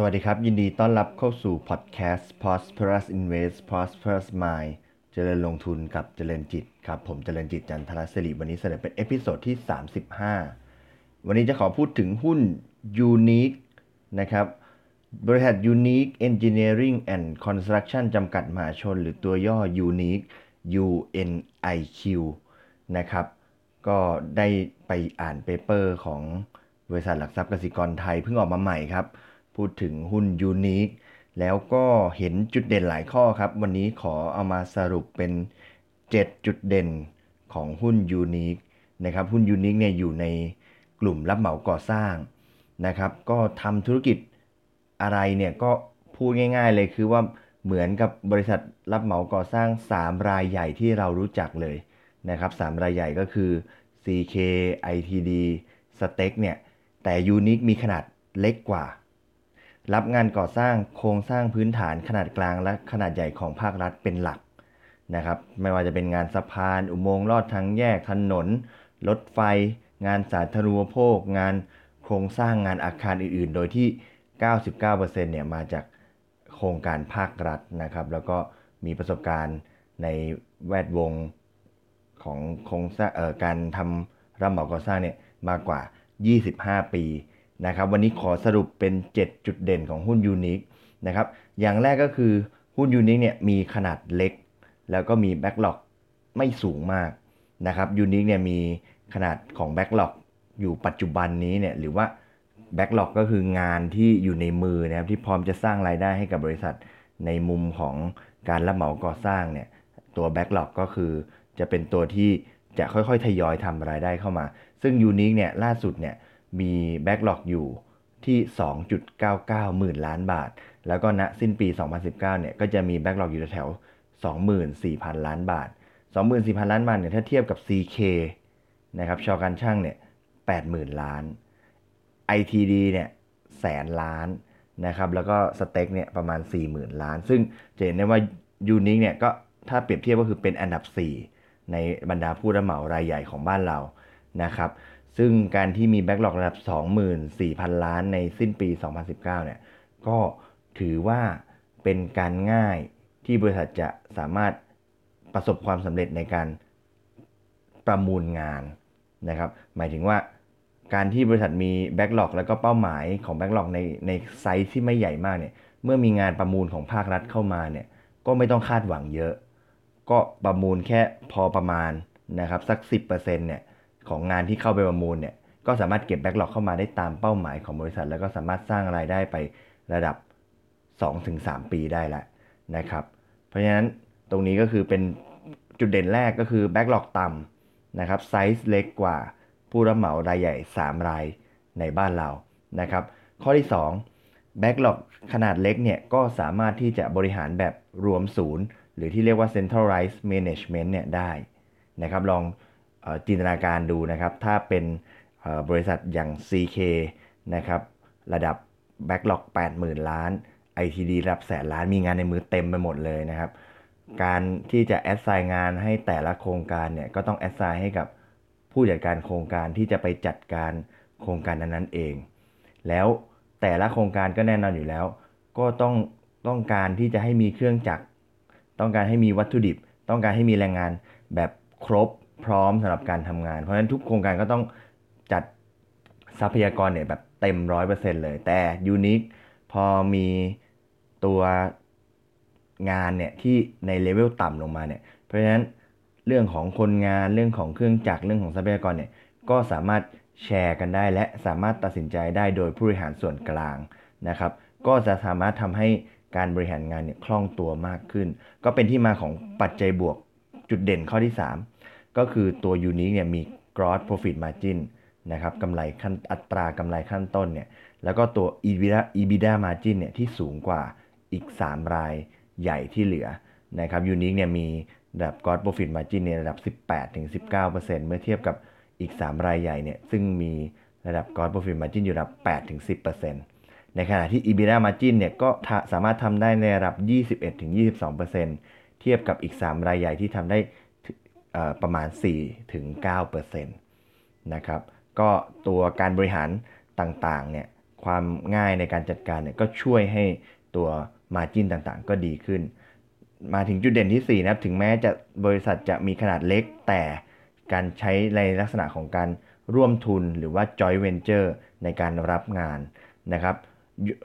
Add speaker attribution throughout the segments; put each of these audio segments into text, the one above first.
Speaker 1: สวัสดีครับ ยินดีต้อนรับเข้าสู่พอดแคสต์ Prosperous Invest Prosperous Mind เจริญลงทุนกับเจริญจิตครับ ผมเจริญจิตจันทรศิริวันนี้เสนอเป็น episode ที่ 35 วันนี้จะขอพูดถึงหุ้น Unique นะครับ บริษัท Unique Engineering and Construction จำกัดมหาชน หรือตัวย่อ Unique UNIQ นะครับ ก็ได้ไปอ่านเปเปอร์ของบริษัทหลักทรัพย์กสิกรไทยเพิ่งออกมาใหม่ครับ พูดถึงหุ้น Unique แล้วก็เห็นจุดเด่นหลายข้อครับ วันนี้ขอเอามาสรุปเป็น 7 จุดเด่นของหุ้น Unique นะครับหุ้น Unique เนี่ยอยู่ในกลุ่มรับเหมาก่อสร้างนะครับ ก็ทำธุรกิจอะไรเนี่ยก็พูดง่าย ๆ เลยคือว่าเหมือนกับบริษัทรับเหมาก่อสร้าง 3 รายใหญ่ที่เรารู้จักเลยนะครับ3รายใหญ่ก็คือ CK ITD s t e c เนี่ยแต่ Unique มีขนาดเล็กกว่า รับงานก่อสร้างโครงสร้างพื้นฐานขนาดกลางและขนาดใหญ่ของภาครัฐเป็นหลักนะครับ ไม่ว่าจะเป็นงานสะพาน อุโมงค์ลอดทางแยกถนน รถไฟ งานสาธารณูปโภค งานโครงสร้างงานอาคารอื่น ๆ โดยที่ 99%เนี่ยมาจากโครงการภาครัฐนะครับ แล้วก็มีประสบการณ์ในแวดวงของโครงสร้างการทำรับเหมาก่อสร้างเนี่ยมากกว่า 25 ปี นะครับวันนี้ขอสรุปเป็น 7 จุดเด่นของหุ้น Unique นะครับอย่างแรกก็คือหุ้น Unique เนี่ยมีขนาดเล็ก แล้วก็มี backlog ไม่สูงมากนะครับ Unique เนี่ยมีขนาดของ backlog อยู่ปัจจุบันนี้เนี่ยหรือว่า backlog ก็คืองานที่อยู่ในมือนะครับที่พร้อมจะสร้างรายได้ให้กับบริษัทในมุมของการรับเหมาก่อสร้างเนี่ยตัว backlog ก็คือจะเป็นตัวที่จะค่อยๆ ทยอยทำรายได้เข้ามา ซึ่ง Unique เนี่ยล่าสุดเนี่ย มี backlog อยู่ที่ 2.99 หมื่นล้านบาท แล้วก็ณสิ้นปี 2019 เนี่ยก็จะมี backlog อยู่แถว24,000 ล้านบาท 24,000 ล้านบาทเนี่ยถ้าเทียบกับ CK นะครับช.การช่างเนี่ย80,000 ล้าน ITD เนี่ยแสนล้านนะครับแล้วก็สเต็กเนี่ยประมาณ 40,000 ล้าน ซึ่งจะเห็นได้ว่ายูนิคเนี่ยก็ถ้าเปรียบเทียบก็คือเป็นอันดับ 4 ในบรรดาผู้รับเหมารายใหญ่ของบ้านเรานะครับ ซึ่งการที่มีแบ็กหลอกระดับ 24,000 ล้านในสิ้นปี 2019 เนี่ยก็ถือว่าเป็นการง่ายที่บริษัทจะสามารถประสบความสำเร็จในการประมูลงานนะครับ หมายถึงว่าการที่บริษัทมี backlog แล้วก็เป้าหมายของ backlog ในในไซส์ที่ไม่ใหญ่มากเนี่ยเมื่อมีงานประมูลของภาครัฐเข้ามาเนี่ยก็ไม่ต้องคาดหวังเยอะ ก็ประมูลแค่พอประมาณนะครับสัก 10%เนี่ย ของงานที่เข้าไปประมูลเนี่ยก็สามารถเก็บ backlog เข้ามาได้ตามเป้าหมายของบริษัท แล้วก็สามารถสร้างรายได้ไประดับ 2-3 ปีได้แล้วนะครับ เพราะฉะนั้นตรงนี้ก็คือเป็นจุดเด่นแรกก็คือ backlog ต่ำนะครับไซส์เล็กกว่าผู้รับเหมารายใหญ่ 3 รายในบ้านเรานะครับ ข้อที่2 backlog ขนาดเล็กเนี่ยก็สามารถที่จะบริหารแบบรวมศูนย์ หรือที่เรียกว่า centralized management เนี่ยได้นะครับลอง จินตนาการดูนะครับ ถ้าเป็นบริษัทอย่าง CK นะครับ ระดับ backlog 80,000 ล้าน ITD ระดับแสนล้านมีงานในมือเต็มไปหมดเลยนะครับ การที่จะแอดไซน์งานให้แต่ละโครงการเนี่ยก็ต้องแอดไซน์ให้กับผู้จัดการโครงการที่จะไปจัดการโครงการนั้นๆเอง แล้วแต่ละโครงการก็แน่นอนอยู่แล้ว ก็ต้องต้องการที่จะให้มีเครื่องจักร ต้องการให้มีวัตถุดิบ ต้องการให้มีแรงงานแบบครบ พร้อมสำหรับการทำงาน เพราะฉะนั้นทุกโครงการก็ต้องจัดทรัพยากรเนี่ยแบบเต็มร้อยเปอร์เซ็นต์เลย แต่ยูนิคพอมีตัวงานเนี่ยที่ในเลเวลต่ำลงมาเนี่ย เพราะฉะนั้นเรื่องของคนงานเรื่องของเครื่องจักรเรื่องของทรัพยากรเนี่ยก็สามารถแชร์กันได้ และสามารถตัดสินใจได้โดยผู้บริหารส่วนกลางนะครับ ก็จะสามารถทำให้การบริหารงานเนี่ยคล่องตัวมากขึ้น ก็เป็นที่มาของปัจจัยบวกจุดเด่นข้อที่ 3 ก็คือตัวยูนิคเนี่ยมี gross profit margin นะครับกำไรขั้นอัตรากำไรขั้นต้นเนี่ยแล้วก็ตัว EBITDA EBITDA margin เนี่ยที่สูงกว่าอีก 3 รายใหญ่ที่เหลือนะครับยูนิคเนี่ยมีระดับ gross profit margin ในระดับ 18-19%เมื่อเทียบกับอีก 3 รายใหญ่เนี่ยซึ่งมีระดับ gross profit margin อยู่ระดับ 8-10%ในขณะที่ EBITDA margin เนี่ยก็สามารถทำได้ในระดับ 21-22%เทียบกับอีก 3 รายใหญ่ที่ทำได้ ประมาณ 4-9%นะครับก็ตัวการบริหารต่างๆเนี่ยความง่ายในการจัดการเนี่ยก็ช่วยให้ตัวมาจินต่างๆ ก็ดีขึ้น มาถึงจุดเด่นที่ 4 นะครับ ถึงแม้จะบริษัทจะมีขนาดเล็ก แต่การใช้ในลักษณะของการร่วมทุนหรือว่า joint venture ในการรับงานนะครับ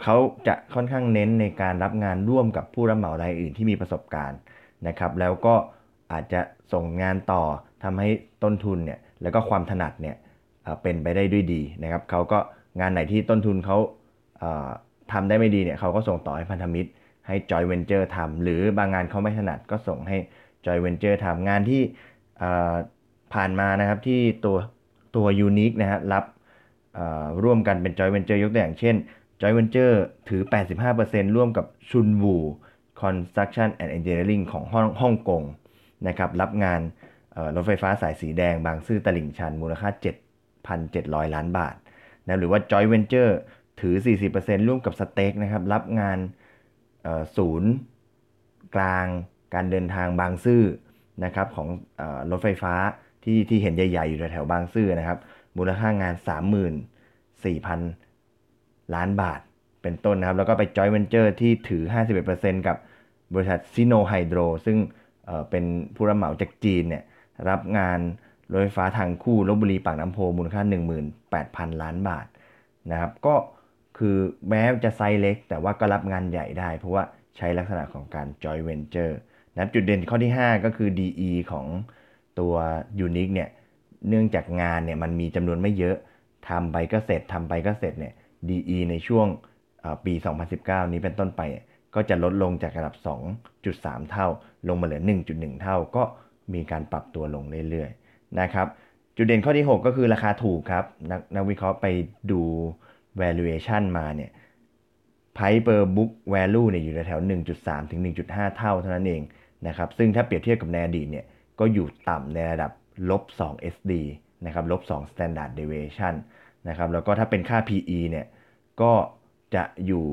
Speaker 1: เขาจะค่อนข้างเน้นในการรับงานร่วมกับผู้รับเหมารายอื่นที่มีประสบการณ์นะครับ แล้วก็ อาจจะส่งงานต่อทำให้ต้นทุนเนี่ยแล้วก็ความถนัดเนี่ยเป็นไปได้ด้วยดีนะครับเขาก็งานไหนที่ต้นทุนเขาทำได้ไม่ดีเนี่ยเขาก็ส่งต่อให้พันธมิตร ให้จอยเวนเจอร์ทำหรือบางงานเขาไม่ถนัดก็ส่งให้จอยเวนเจอร์ทำงานที่ผ่านมานะครับที่ตัวตัวยูนิคนะฮะรับร่วมกันเป็นจอยเวนเจอร์ยกตัวอย่างเช่นจอยเวนเจอร์ถือ 85%ร่วมกับ Chun Wo Construction and Engineering ของฮ่องฮ่องกง นะครับรับงานรถไฟฟ้าสายสีแดงบางซื่อตลิ่งชัน มูลค่า 7,700 ล้านบาทนะหรือว่า Joy Venture ถือ 40%ร่วมกับสเต็กนะครับรับงานศูนย์กลางการเดินทางบางซื่อนะครับของรถไฟฟ้าที่ที่เห็นใหญ่ ๆ อยู่แถวบางซื่อนะครับ มูลค่างาน 34,000 ล้านบาท เป็นต้นนะครับ แล้วก็ไปจอยเวนเจอร์ที่ถือ 51%กับบริษัทซิโนไฮโดรซึ่ง เป็นผู้รับเหมาจากจีนเนี่ยรับงานรถไฟฟ้าทางคู่ลพบุรีปากน้ำโพมูลค่า 18,000 ล้านบาทนะครับก็คือแม้จะไซส์เล็ก แต่ว่าก็รับงานใหญ่ได้ เพราะว่าใช้ลักษณะของการ joint venture นะจุดเด่นข้อที่ 5 ก็คือ DE ของตัว Unique เนี่ยเนื่องจากงานเนี่ยมันมีจำนวนไม่เยอะทำไปก็เสร็จทำไปก็เสร็จเนี่ย DE ในช่วงปี 2019 นี้เป็นต้นไป ก็จะลดลงจากระดับ 2.3 เท่า ลงมาเหลือ 1.1 เท่า ก็มีการปรับตัวลงเรื่อยๆนะครับ จุดเด่นข้อที่ 6 ก็คือราคาถูกครับนนักวิเคราะห์ไปดู valuation มาเนี่ย price per book value เนี่ยอยู่แถว 1.3 ถึง 1.5 เท่าเท่านั้นเองนะครับ ซึ่งถ้าเปรียบเทียบกับในอดีตเนี่ย ก็อยู่ต่ำในระดับลบ2 SD นะครับลบ2 standard deviation นะครับ แล้วก็ถ้าเป็นค่า PE เนี่ย ก็จะอยู่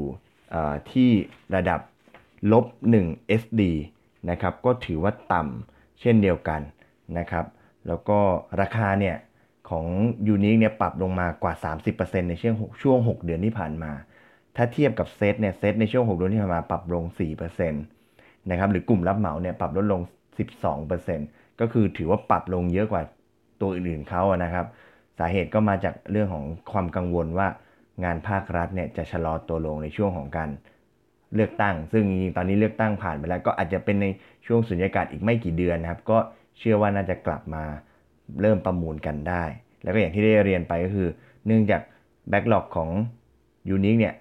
Speaker 1: ที่ระดับลบ1 SD นะครับก็ถือว่าต่ำเช่นเดียวกันนะครับ แล้วก็ราคาเนี่ยของยูนิคเนี่ยปรับลงมากว่า 30%ในช่วงช่วง 6 เดือนที่ผ่านมา ถ้าเทียบกับเซตเนี่ยเซตในช่วง 6 เดือนที่ผ่านมาปรับลง 4%นะครับหรือกลุ่มรับเหมาเนี่ยปรับลดลง 12%ก็คือถือว่าปรับลงเยอะกว่าตัวอื่นๆเขานะครับ สาเหตุก็มาจากเรื่องของความกังวลว่า งานภาครัฐเนี่ยจะชะลอตัวลงในช่วงของการเลือกตั้ง ซึ่งจริงๆตอนนี้เลือกตั้งผ่านไปแล้ว ก็อาจจะเป็นในช่วงสุญญากาศอีกไม่กี่เดือนนะครับ ก็เชื่อว่าน่าจะกลับมาเริ่มประมูลกันได้ แล้วก็อย่างที่ได้เรียนไปก็คือ เนื่องจาก backlog ของยูนิคเนี่ย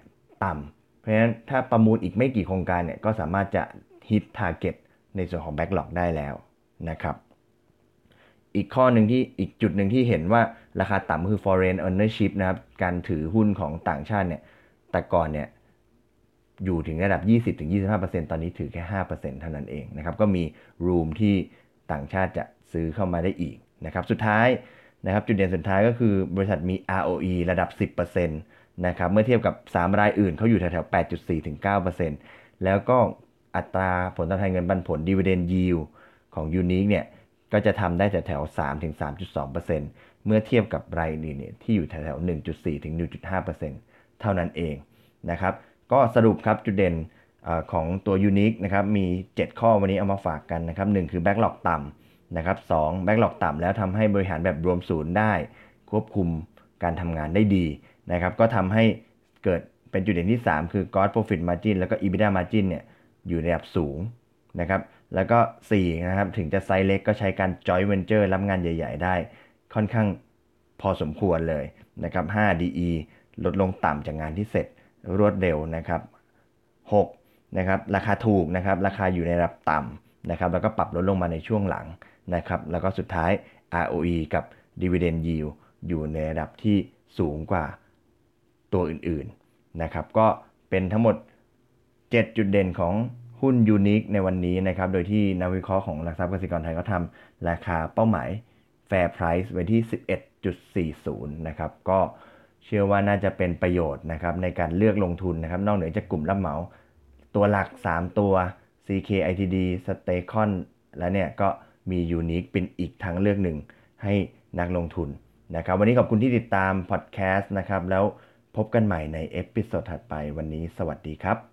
Speaker 1: ต่ำเพราะฉะนั้นถ้าประมูลอีกไม่กี่โครงการเนี่ยก็สามารถจะ hit target ในส่วนของ backlog ได้แล้วนะครับ อีกข้อหนึ่งที่อีกจุดหนึ่งที่เห็นว่า ราคาต่ำคือ foreign ownership นะครับ การถือหุ้นของต่างชาติเนี่ย แต่ก่อนเนี่ย อยู่ถึงระดับ 20-25%ตอนนี้ถือแค่ 5%เท่านั้นเองนะครับ ก็มี room ที่ต่างชาติจะซื้อเข้ามาได้อีกนะครับ สุดท้ายนะครับ จุดเด่นสุดท้ายก็คือบริษัทมี ROE ระดับ 10%นะครับ เมื่อเทียบกับ 3 รายอื่นเขาอยู่แถวๆ 8.4-9%แล้วก็อัตราผลตอบแทนเงินปันผล dividend yield ของ Unique เนี่ย ก็จะทำได้แต่แถว3ถึง3.2% เมื่อเทียบกับรายอื่นเนี่ยที่อยู่แถวๆ1.4 ถึง 1.5%เท่านั้นเองนะครับ ก็สรุปครับจุดเด่นอของตัว Unique นะครับมี 7 ข้อวันนี้เอามาฝากกันนะครับ1คือ Backlog ต่ำนะครับ2 Backlog ต่ำแล้วทำให้บริหารแบบรวมศูนย์ได้ ควบคุมการทำงานได้ดีนะครับก็ทำให้เกิดเป็นจุดเด่นที่ 3 คือ Gross Profit Margin แล้วก็ EBITDA Margin เนี่ยอยู่ในระดับสูงนะครับแล้วก็4นะครับถึงจะไซส์เล็กก็ใช้การ joint venture รับงานใหญ่ ๆ ได้ ค่อนข้างพอสมควรเลยนะครับ 5 DE ลดลงต่ำจากงานที่เสร็จรวดเร็วนะครับ6นะครับราคาถูกนะครับ ราคาอยู่ในระดับต่ำนะครับ แล้วก็ปรับลดลงมาในช่วงหลังนะครับ แล้วก็สุดท้าย ROE กับ Dividend Yield อยู่ในระดับที่สูงกว่าตัวอื่นๆนะครับ ก็เป็นทั้งหมด 7 จุดเด่นของหุ้นยูนิคในวันนี้นะครับ โดยที่นักวิเคราะห์ของหลักทรัพย์กสิกรไทยก็ทำราคาเป้าหมาย Fair Price ไว้ที่ 11.40 นะครับ ก็เชื่อว่าน่าจะเป็นประโยชน์นะครับในการเลือกลงทุนนะครับ นอกเหนือจากกลุ่มรับเหมา ตัวหลัก 3 ตัว CK ITD s t a c o n และเนี่ยก็มียูนิคเป็นอีกทางเลือกหนึ่งให้นักลงทุนนะครับ วันนี้ขอบคุณที่ติดตามพอดแคสต์นะครับ แล้วพบกันใหม่ใน episode ถัดไปวันนี้สวัสดีครับ